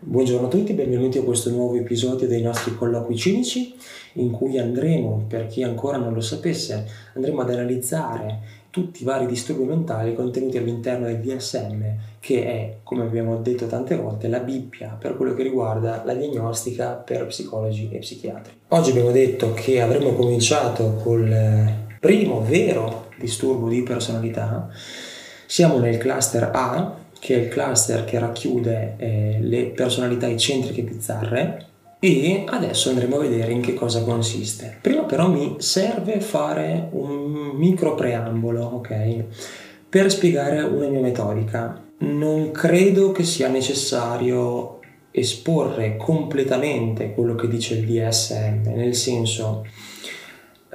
Buongiorno a tutti, benvenuti a questo nuovo episodio dei nostri colloqui cinici in cui andremo, per chi ancora non lo sapesse, andremo ad analizzare tutti i vari disturbi mentali contenuti all'interno del DSM, che è, come abbiamo detto tante volte, la Bibbia per quello che riguarda la diagnostica per psicologi e psichiatri. Oggi abbiamo detto che avremmo cominciato col primo vero disturbo di personalità. Siamo nel cluster A, che è il cluster che racchiude eh, le personalità eccentriche bizzarre, e adesso andremo a vedere in che cosa consiste. Prima però mi serve fare un micro preambolo, ok? Per spiegare una mia metodica. Non credo che sia necessario esporre completamente quello che dice il DSM, nel senso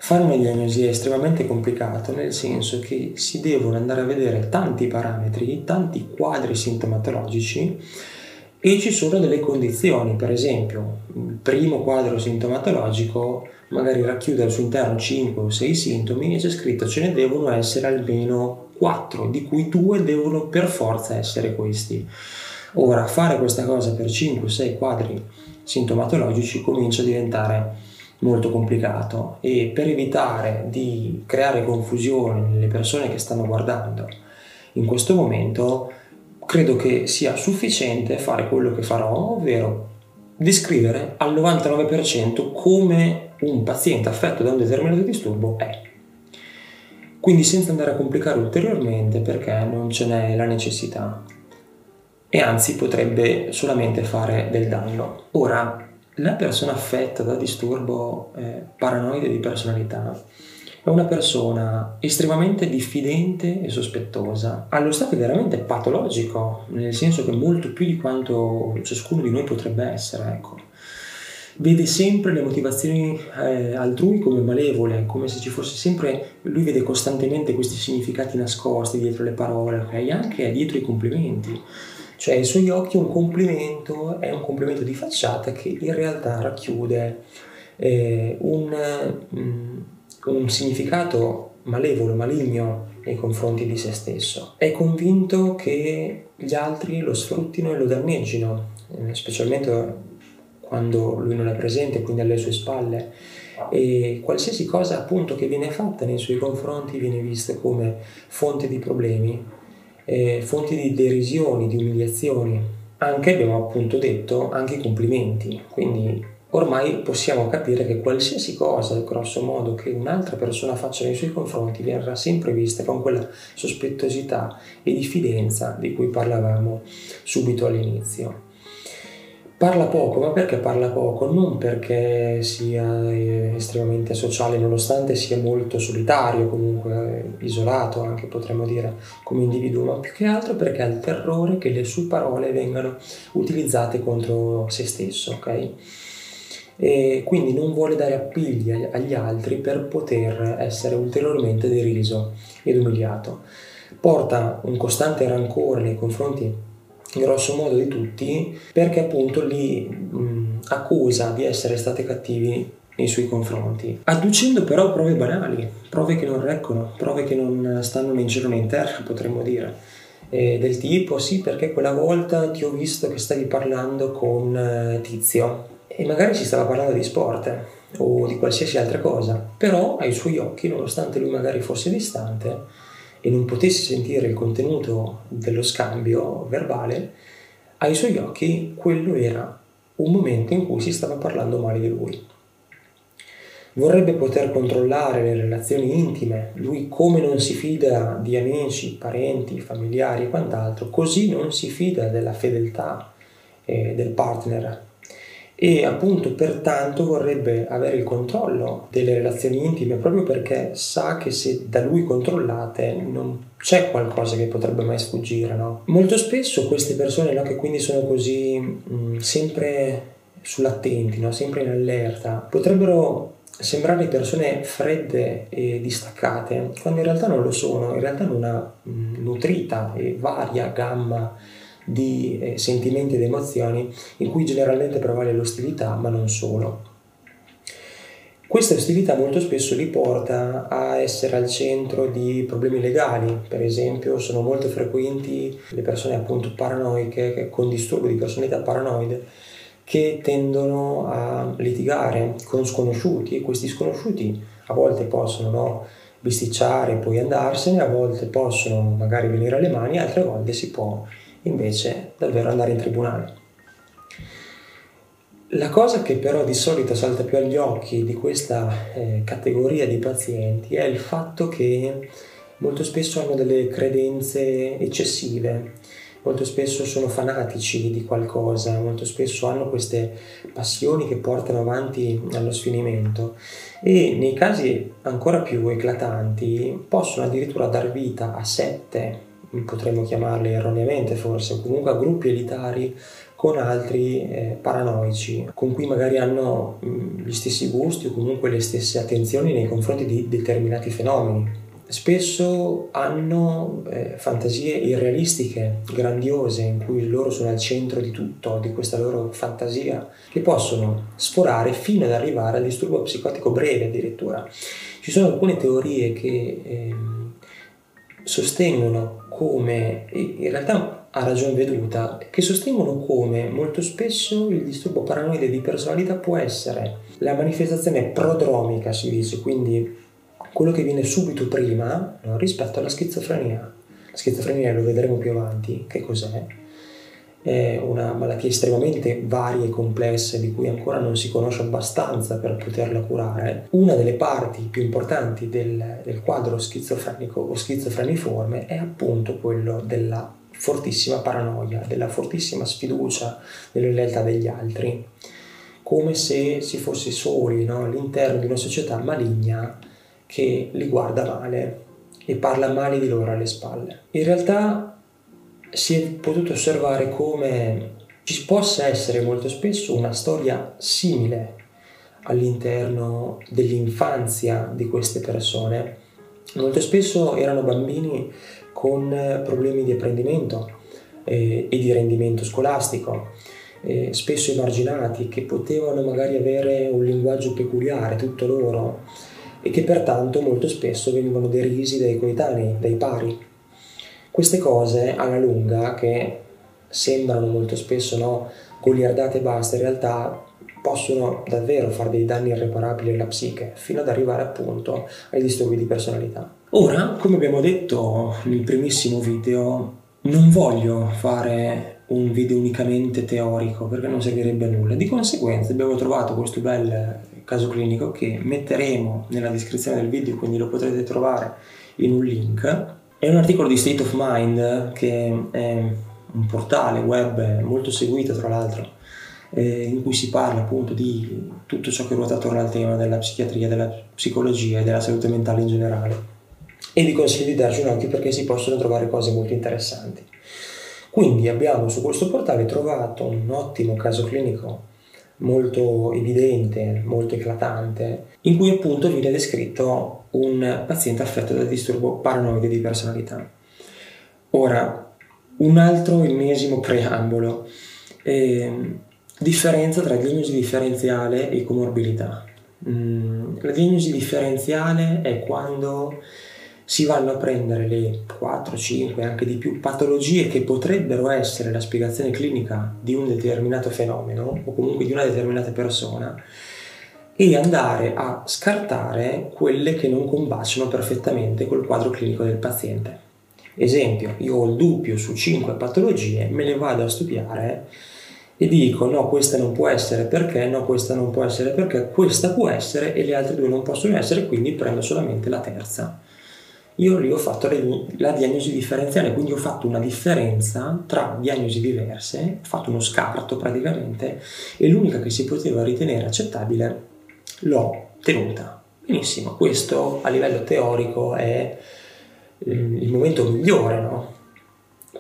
fare una diagnosi è estremamente complicato, nel senso che si devono andare a vedere tanti parametri, tanti quadri sintomatologici e ci sono delle condizioni, per esempio il primo quadro sintomatologico magari racchiude al suo interno 5 o 6 sintomi e c'è scritto ce ne devono essere almeno 4, di cui 2 devono per forza essere questi. Ora, fare questa cosa per 5-6 quadri sintomatologici comincia a diventare molto complicato e per evitare di creare confusione nelle persone che stanno guardando in questo momento credo che sia sufficiente fare quello che farò, ovvero descrivere al 99% come un paziente affetto da un determinato disturbo è. Quindi senza andare a complicare ulteriormente perché non ce n'è la necessità e anzi potrebbe solamente fare del danno. Ora, la persona affetta da disturbo eh, paranoide di personalità è una persona estremamente diffidente e sospettosa. Allo stato veramente patologico, nel senso che molto più di quanto ciascuno di noi potrebbe essere, ecco. Vede sempre le motivazioni eh, altrui come malevole, come se ci fosse sempre, lui vede costantemente questi significati nascosti dietro le parole, ok? Anche dietro i complimenti. Cioè ai suoi occhi un complimento è un complimento di facciata che in realtà racchiude eh, un... Mm, un significato malevolo, maligno nei confronti di se stesso. È convinto che gli altri lo sfruttino e lo danneggino, eh, specialmente quando lui non è presente, quindi alle sue spalle. E qualsiasi cosa appunto che viene fatta nei suoi confronti viene vista come fonte di problemi, eh, fonte di derisioni, di umiliazioni. Anche abbiamo appunto detto anche i complimenti, quindi ormai possiamo capire che qualsiasi cosa, grosso modo, che un'altra persona faccia nei suoi confronti verrà sempre vista con quella sospettosità e diffidenza di cui parlavamo subito all'inizio. Parla poco, ma perché parla poco? Non perché sia eh, estremamente sociale, nonostante sia molto solitario, comunque isolato anche potremmo dire come individuo, ma più che altro perché ha il terrore che le sue parole vengano utilizzate contro se stesso, ok? e quindi non vuole dare appigli agli altri per poter essere ulteriormente deriso ed umiliato. Porta un costante rancore nei confronti grosso modo di tutti perché appunto li mh, accusa di essere stati cattivi nei suoi confronti, adducendo però prove banali, prove che non reggono, prove che non stanno né in cielo né in terra, potremmo dire. Eh, del tipo sì perché quella volta ti ho visto che stavi parlando con eh, Tizio e magari si stava parlando di sport o di qualsiasi altra cosa, però ai suoi occhi, nonostante lui magari fosse distante e non potesse sentire il contenuto dello scambio verbale, ai suoi occhi quello era un momento in cui si stava parlando male di lui. Vorrebbe poter controllare le relazioni intime, lui come non si fida di amici, parenti, familiari e quant'altro, così non si fida della fedeltà eh, del partner e appunto pertanto vorrebbe avere il controllo delle relazioni intime proprio perché sa che se da lui controllate non c'è qualcosa che potrebbe mai sfuggire. No? Molto spesso queste persone no, che quindi sono così mh, sempre sull'attenti, no? sempre in allerta, potrebbero sembrare persone fredde e distaccate, quando in realtà non lo sono, in realtà hanno una mh, nutrita e varia gamma di eh, sentimenti ed emozioni in cui generalmente prevale l'ostilità, ma non solo. Questa ostilità molto spesso li porta a essere al centro di problemi legali, per esempio sono molto frequenti le persone appunto paranoiche con disturbo di personalità paranoide che tendono a litigare con sconosciuti e questi sconosciuti a volte possono no, bisticciare e poi andarsene, a volte possono magari venire alle mani, altre volte si può invece davvero andare in tribunale. La cosa che però di solito salta più agli occhi di questa eh, categoria di pazienti è il fatto che molto spesso hanno delle credenze eccessive, molto spesso sono fanatici di qualcosa, molto spesso hanno queste passioni che portano avanti allo sfinimento e nei casi ancora più eclatanti possono addirittura dar vita a sette, potremmo chiamarli erroneamente forse, comunque a gruppi elitari con altri eh, paranoici, con cui magari hanno mh, gli stessi gusti o comunque le stesse attenzioni nei confronti di determinati fenomeni spesso hanno eh, fantasie irrealistiche, grandiose, in cui loro sono al centro di tutto, di questa loro fantasia, che possono sforare fino ad arrivare al disturbo psicotico breve addirittura. Ci sono alcune teorie che eh, sostengono come, in realtà a ragione veduta, che sostengono come molto spesso il disturbo paranoide di personalità può essere la manifestazione prodromica, si dice, quindi quello che viene subito prima no, rispetto alla schizofrenia. La schizofrenia lo vedremo più avanti, che cos'è? È una malattia estremamente varia e complessa di cui ancora non si conosce abbastanza per poterla curare. Una delle parti più importanti del, del quadro schizofrenico o schizofreniforme è appunto quello della fortissima paranoia, della fortissima sfiducia nelle realtà degli altri, come se si fosse soli no? all'interno di una società maligna che li guarda male e parla male di loro alle spalle. In realtà si è potuto osservare come ci possa essere molto spesso una storia simile all'interno dell'infanzia di queste persone. Molto spesso erano bambini con problemi di apprendimento eh, e di rendimento scolastico, eh, spesso emarginati, che potevano magari avere un linguaggio peculiare, tutto loro, e che pertanto molto spesso venivano derisi dai coetanei, dai pari. Queste cose alla lunga, che sembrano molto spesso no, goliardate e basta, in realtà possono davvero fare dei danni irreparabili alla psiche, fino ad arrivare appunto ai disturbi di personalità. Ora, come abbiamo detto nel primissimo video, non voglio fare un video unicamente teorico perché non servirebbe a nulla. Di conseguenza abbiamo trovato questo bel caso clinico che metteremo nella descrizione del video, quindi lo potrete trovare in un link. È un articolo di State of Mind che è un portale web molto seguito tra l'altro eh, in cui si parla appunto di tutto ciò che ruota attorno al tema della psichiatria, della psicologia e della salute mentale in generale. E vi consiglio di darci un occhio perché si possono trovare cose molto interessanti. Quindi abbiamo su questo portale trovato un ottimo caso clinico molto evidente, molto eclatante, in cui appunto viene descritto un paziente affetto da disturbo paranoide di personalità. Ora, un altro ennesimo preambolo. Eh, differenza tra diagnosi differenziale e comorbilità. Mm, la diagnosi differenziale è quando si vanno a prendere le 4, 5, anche di più patologie che potrebbero essere la spiegazione clinica di un determinato fenomeno o comunque di una determinata persona e andare a scartare quelle che non combaciano perfettamente col quadro clinico del paziente. Esempio, io ho il dubbio su 5 patologie, me le vado a studiare e dico no, questa non può essere perché, no, questa non può essere perché, questa può essere e le altre due non possono essere, quindi prendo solamente la terza io lì ho fatto la diagnosi differenziale, quindi ho fatto una differenza tra diagnosi diverse, ho fatto uno scarto praticamente e l'unica che si poteva ritenere accettabile l'ho tenuta. Benissimo, questo a livello teorico è il momento migliore, no?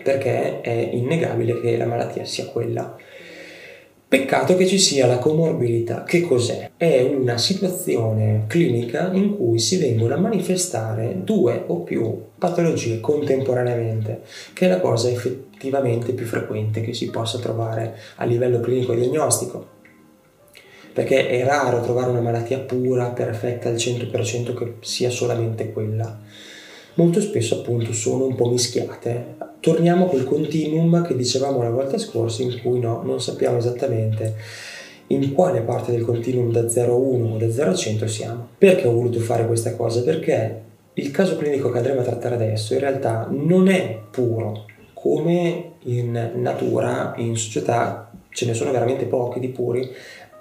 Perché è innegabile che la malattia sia quella. Peccato che ci sia la comorbidità. Che cos'è? È una situazione clinica in cui si vengono a manifestare due o più patologie contemporaneamente, che è la cosa effettivamente più frequente che si possa trovare a livello clinico e diagnostico. Perché è raro trovare una malattia pura, perfetta al 100% che sia solamente quella. Molto spesso appunto sono un po' mischiate. Torniamo a quel continuum che dicevamo la volta scorsa in cui no, non sappiamo esattamente in quale parte del continuum da 0 a 1 o da 0 a 100 siamo. Perché ho voluto fare questa cosa? Perché il caso clinico che andremo a trattare adesso in realtà non è puro, come in natura, in società ce ne sono veramente pochi di puri,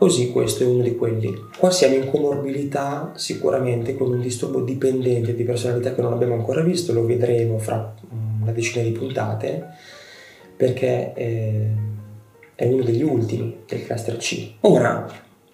così questo è uno di quelli. Qua siamo in comorbilità sicuramente con un disturbo dipendente di personalità che non abbiamo ancora visto, lo vedremo fra una decina di puntate, perché... Eh, è uno degli ultimi del cluster C. Ora,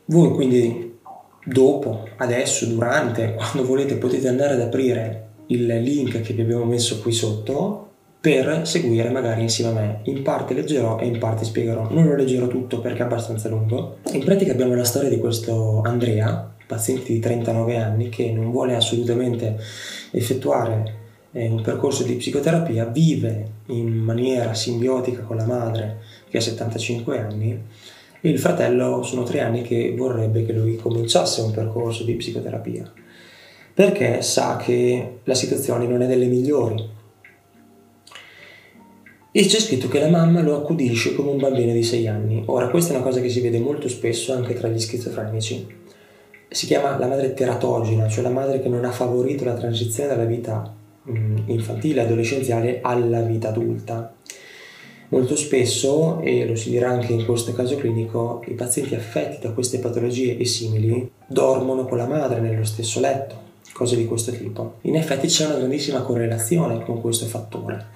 voi quindi dopo, adesso, durante, quando volete potete andare ad aprire il link che vi abbiamo messo qui sotto per seguire magari insieme a me. In parte leggerò e in parte spiegherò. Non lo leggerò tutto perché è abbastanza lungo. In pratica abbiamo la storia di questo Andrea, paziente di 39 anni, che non vuole assolutamente effettuare eh, un percorso di psicoterapia, vive in maniera simbiotica con la madre che ha 75 anni e il fratello sono tre anni che vorrebbe che lui cominciasse un percorso di psicoterapia perché sa che la situazione non è delle migliori e c'è scritto che la mamma lo accudisce come un bambino di 6 anni. Ora, questa è una cosa che si vede molto spesso anche tra gli schizofrenici. Si chiama la madre teratogena, cioè la madre che non ha favorito la transizione dalla vita mm, infantile, adolescenziale alla vita adulta. Molto spesso, e lo si dirà anche in questo caso clinico, i pazienti affetti da queste patologie e simili dormono con la madre nello stesso letto, cose di questo tipo. In effetti c'è una grandissima correlazione con questo fattore,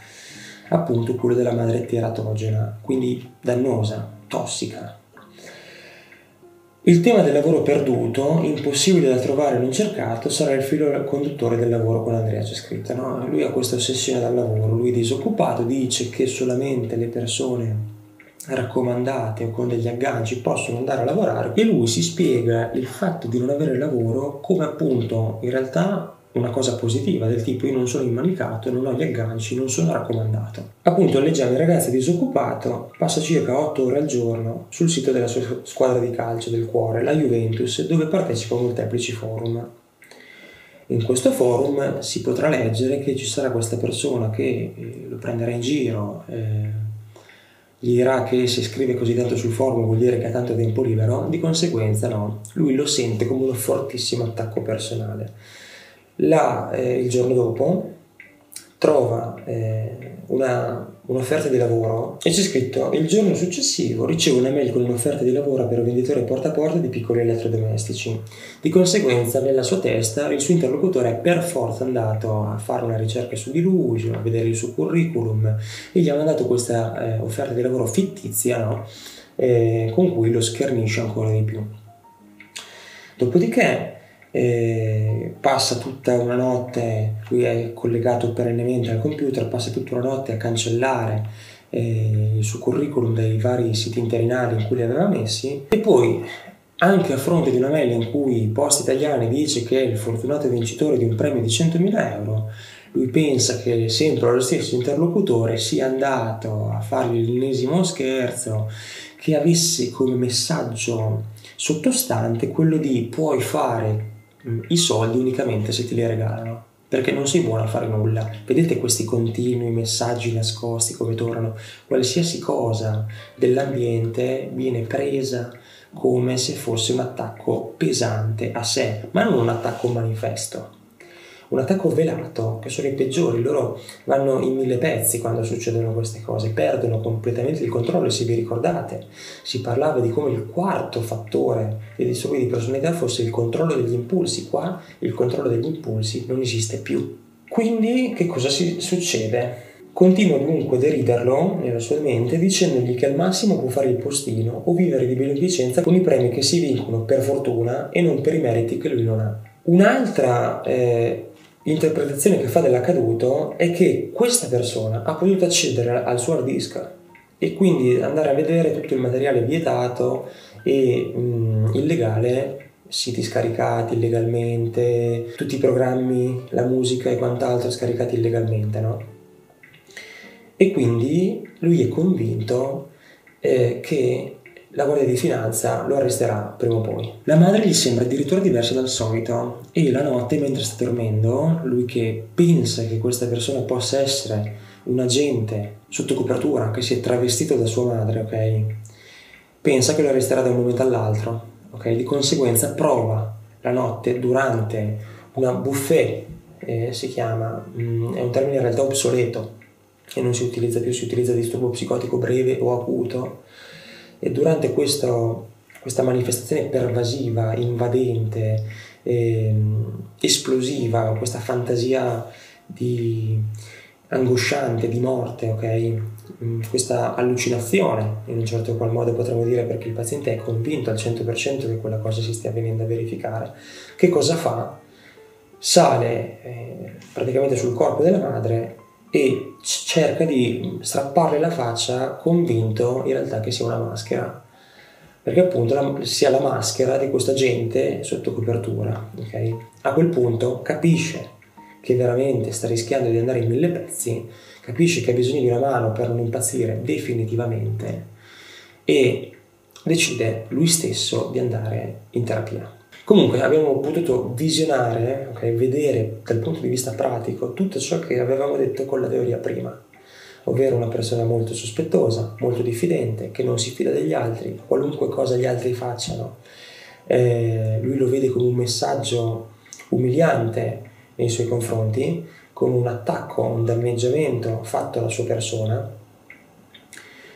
appunto quello della madre teratogena, quindi dannosa, tossica, il tema del lavoro perduto, impossibile da trovare non cercato, sarà il filo conduttore del lavoro con Andrea, c'è scritto. No? Lui ha questa ossessione dal lavoro, lui è disoccupato, dice che solamente le persone raccomandate o con degli agganci possono andare a lavorare e lui si spiega il fatto di non avere lavoro come appunto in realtà una cosa positiva del tipo io non sono immanicato, non ho gli agganci, non sono raccomandato. Appunto leggiamo il ragazzo disoccupato, passa circa 8 ore al giorno sul sito della sua squadra di calcio del cuore, la Juventus, dove partecipa a molteplici forum. In questo forum si potrà leggere che ci sarà questa persona che eh, lo prenderà in giro, eh, gli dirà che se scrive così tanto sul forum vuol dire che ha tanto tempo libero, di conseguenza no, lui lo sente come un fortissimo attacco personale là, eh, il giorno dopo trova eh, una, un'offerta di lavoro e c'è scritto il giorno successivo ricevo una mail con un'offerta di lavoro per un venditore porta a porta di piccoli elettrodomestici. Di conseguenza nella sua testa il suo interlocutore è per forza andato a fare una ricerca su di lui, a vedere il suo curriculum e gli ha mandato questa eh, offerta di lavoro fittizia no? eh, con cui lo schernisce ancora di più. Dopodiché eh, passa tutta una notte, lui è collegato perennemente al computer, passa tutta una notte a cancellare eh, il suo curriculum dai vari siti interinali in cui li aveva messi. E poi anche a fronte di una mail in cui Post Italiani dice che è il fortunato vincitore di un premio di 100.000 euro, lui pensa che sempre lo stesso interlocutore sia andato a fargli l'ennesimo scherzo, che avesse come messaggio sottostante quello di puoi fare i soldi unicamente se te li regalano perché non sei buono a fare nulla. Vedete questi continui messaggi nascosti come tornano? Qualsiasi cosa dell'ambiente viene presa come se fosse un attacco pesante a sé, ma non un attacco manifesto un attacco velato, che sono i peggiori, loro vanno in mille pezzi quando succedono queste cose, perdono completamente il controllo e se vi ricordate si parlava di come il quarto fattore dei disturbi di personalità fosse il controllo degli impulsi, qua il controllo degli impulsi non esiste più. Quindi che cosa si succede? Continua dunque a deriderlo nella sua mente dicendogli che al massimo può fare il postino o vivere di beneficenza con i premi che si vincono per fortuna e non per i meriti che lui non ha. Un'altra eh, l'interpretazione che fa dell'accaduto è che questa persona ha potuto accedere al suo hard disk e quindi andare a vedere tutto il materiale vietato e mh, illegale, siti scaricati illegalmente, tutti i programmi, la musica e quant'altro scaricati illegalmente, no? E quindi lui è convinto eh, che la Guardia di Finanza lo arresterà prima o poi. La madre gli sembra addirittura diversa dal solito e la notte mentre sta dormendo, lui che pensa che questa persona possa essere un agente sotto copertura che si è travestito da sua madre, ok? Pensa che lo arresterà da un momento all'altro, ok? Di conseguenza prova la notte durante una buffet, eh, si chiama, mh, mm, è un termine in realtà obsoleto e non si utilizza più, si utilizza disturbo psicotico breve o acuto e durante questo, questa manifestazione pervasiva, invadente, eh, esplosiva, questa fantasia di angosciante di morte, ok? Mm, questa allucinazione, in un certo qual modo potremmo dire, perché il paziente è convinto al 100% che quella cosa si stia venendo a verificare. Che cosa fa? Sale eh, praticamente sul corpo della madre e cerca di strapparle la faccia convinto in realtà che sia una maschera perché appunto la, sia la maschera di questa gente sotto copertura ok? a quel punto capisce che veramente sta rischiando di andare in mille pezzi, capisce che ha bisogno di una mano per non impazzire definitivamente e decide lui stesso di andare in terapia. Comunque abbiamo potuto visionare, okay, vedere dal punto di vista pratico tutto ciò che avevamo detto con la teoria prima, ovvero una persona molto sospettosa, molto diffidente, che non si fida degli altri, qualunque cosa gli altri facciano. Eh, lui lo vede come un messaggio umiliante, nei suoi confronti con un attacco, un danneggiamento fatto alla sua persona.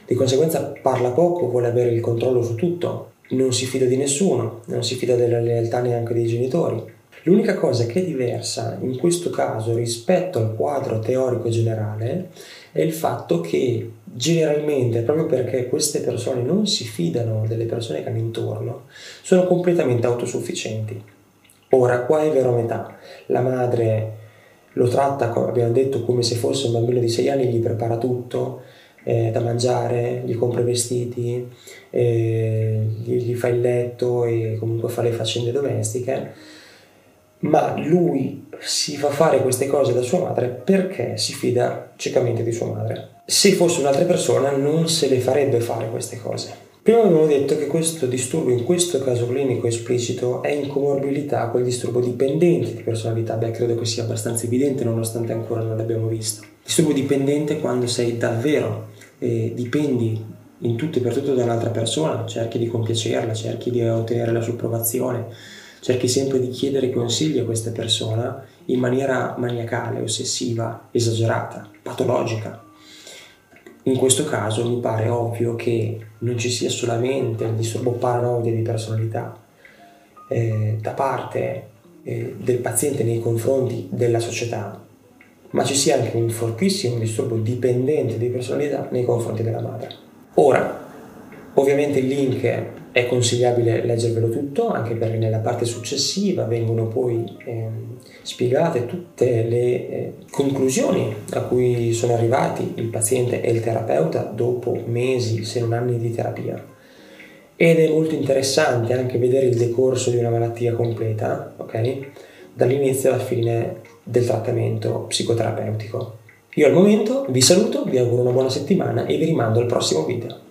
Di conseguenza parla poco, vuole avere il controllo su tutto, non si fida di nessuno, non si fida della lealtà neanche dei genitori. L'unica cosa che è diversa in questo caso rispetto al quadro teorico generale è il fatto che generalmente, proprio perché queste persone non si fidano delle persone che hanno intorno, sono completamente autosufficienti. Ora, qua è vero a metà. La madre lo tratta, come abbiamo detto, come se fosse un bambino di 6 anni, gli prepara tutto eh, da mangiare, gli compra i vestiti, eh, gli, gli, fa il letto e comunque fa le faccende domestiche, ma lui si fa fare queste cose da sua madre perché si fida ciecamente di sua madre. Se fosse un'altra persona non se le farebbe fare queste cose. Prima abbiamo detto che questo disturbo, in questo caso clinico esplicito, è in comorbilità con il disturbo dipendente di personalità. Beh, credo che sia abbastanza evidente nonostante ancora non l'abbiamo visto. Disturbo dipendente quando sei davvero, eh, dipendi in tutto e per tutto da un'altra persona, cerchi di compiacerla, cerchi di ottenere la sua approvazione, cerchi sempre di chiedere consigli a questa persona in maniera maniacale, ossessiva, esagerata, patologica. In questo caso mi pare ovvio che non ci sia solamente il disturbo paranoide di personalità eh, da parte eh, del paziente nei confronti della società, ma ci sia anche un fortissimo disturbo dipendente di personalità nei confronti della madre. Ora, ovviamente il link è consigliabile leggervelo tutto, anche perché nella parte successiva vengono poi eh, spiegate tutte le eh, conclusioni a cui sono arrivati il paziente e il terapeuta dopo mesi, se non anni di terapia. Ed è molto interessante anche vedere il decorso di una malattia completa, ok? Dall'inizio alla fine del trattamento psicoterapeutico. Io al momento vi saluto, vi auguro una buona settimana e vi rimando al prossimo video.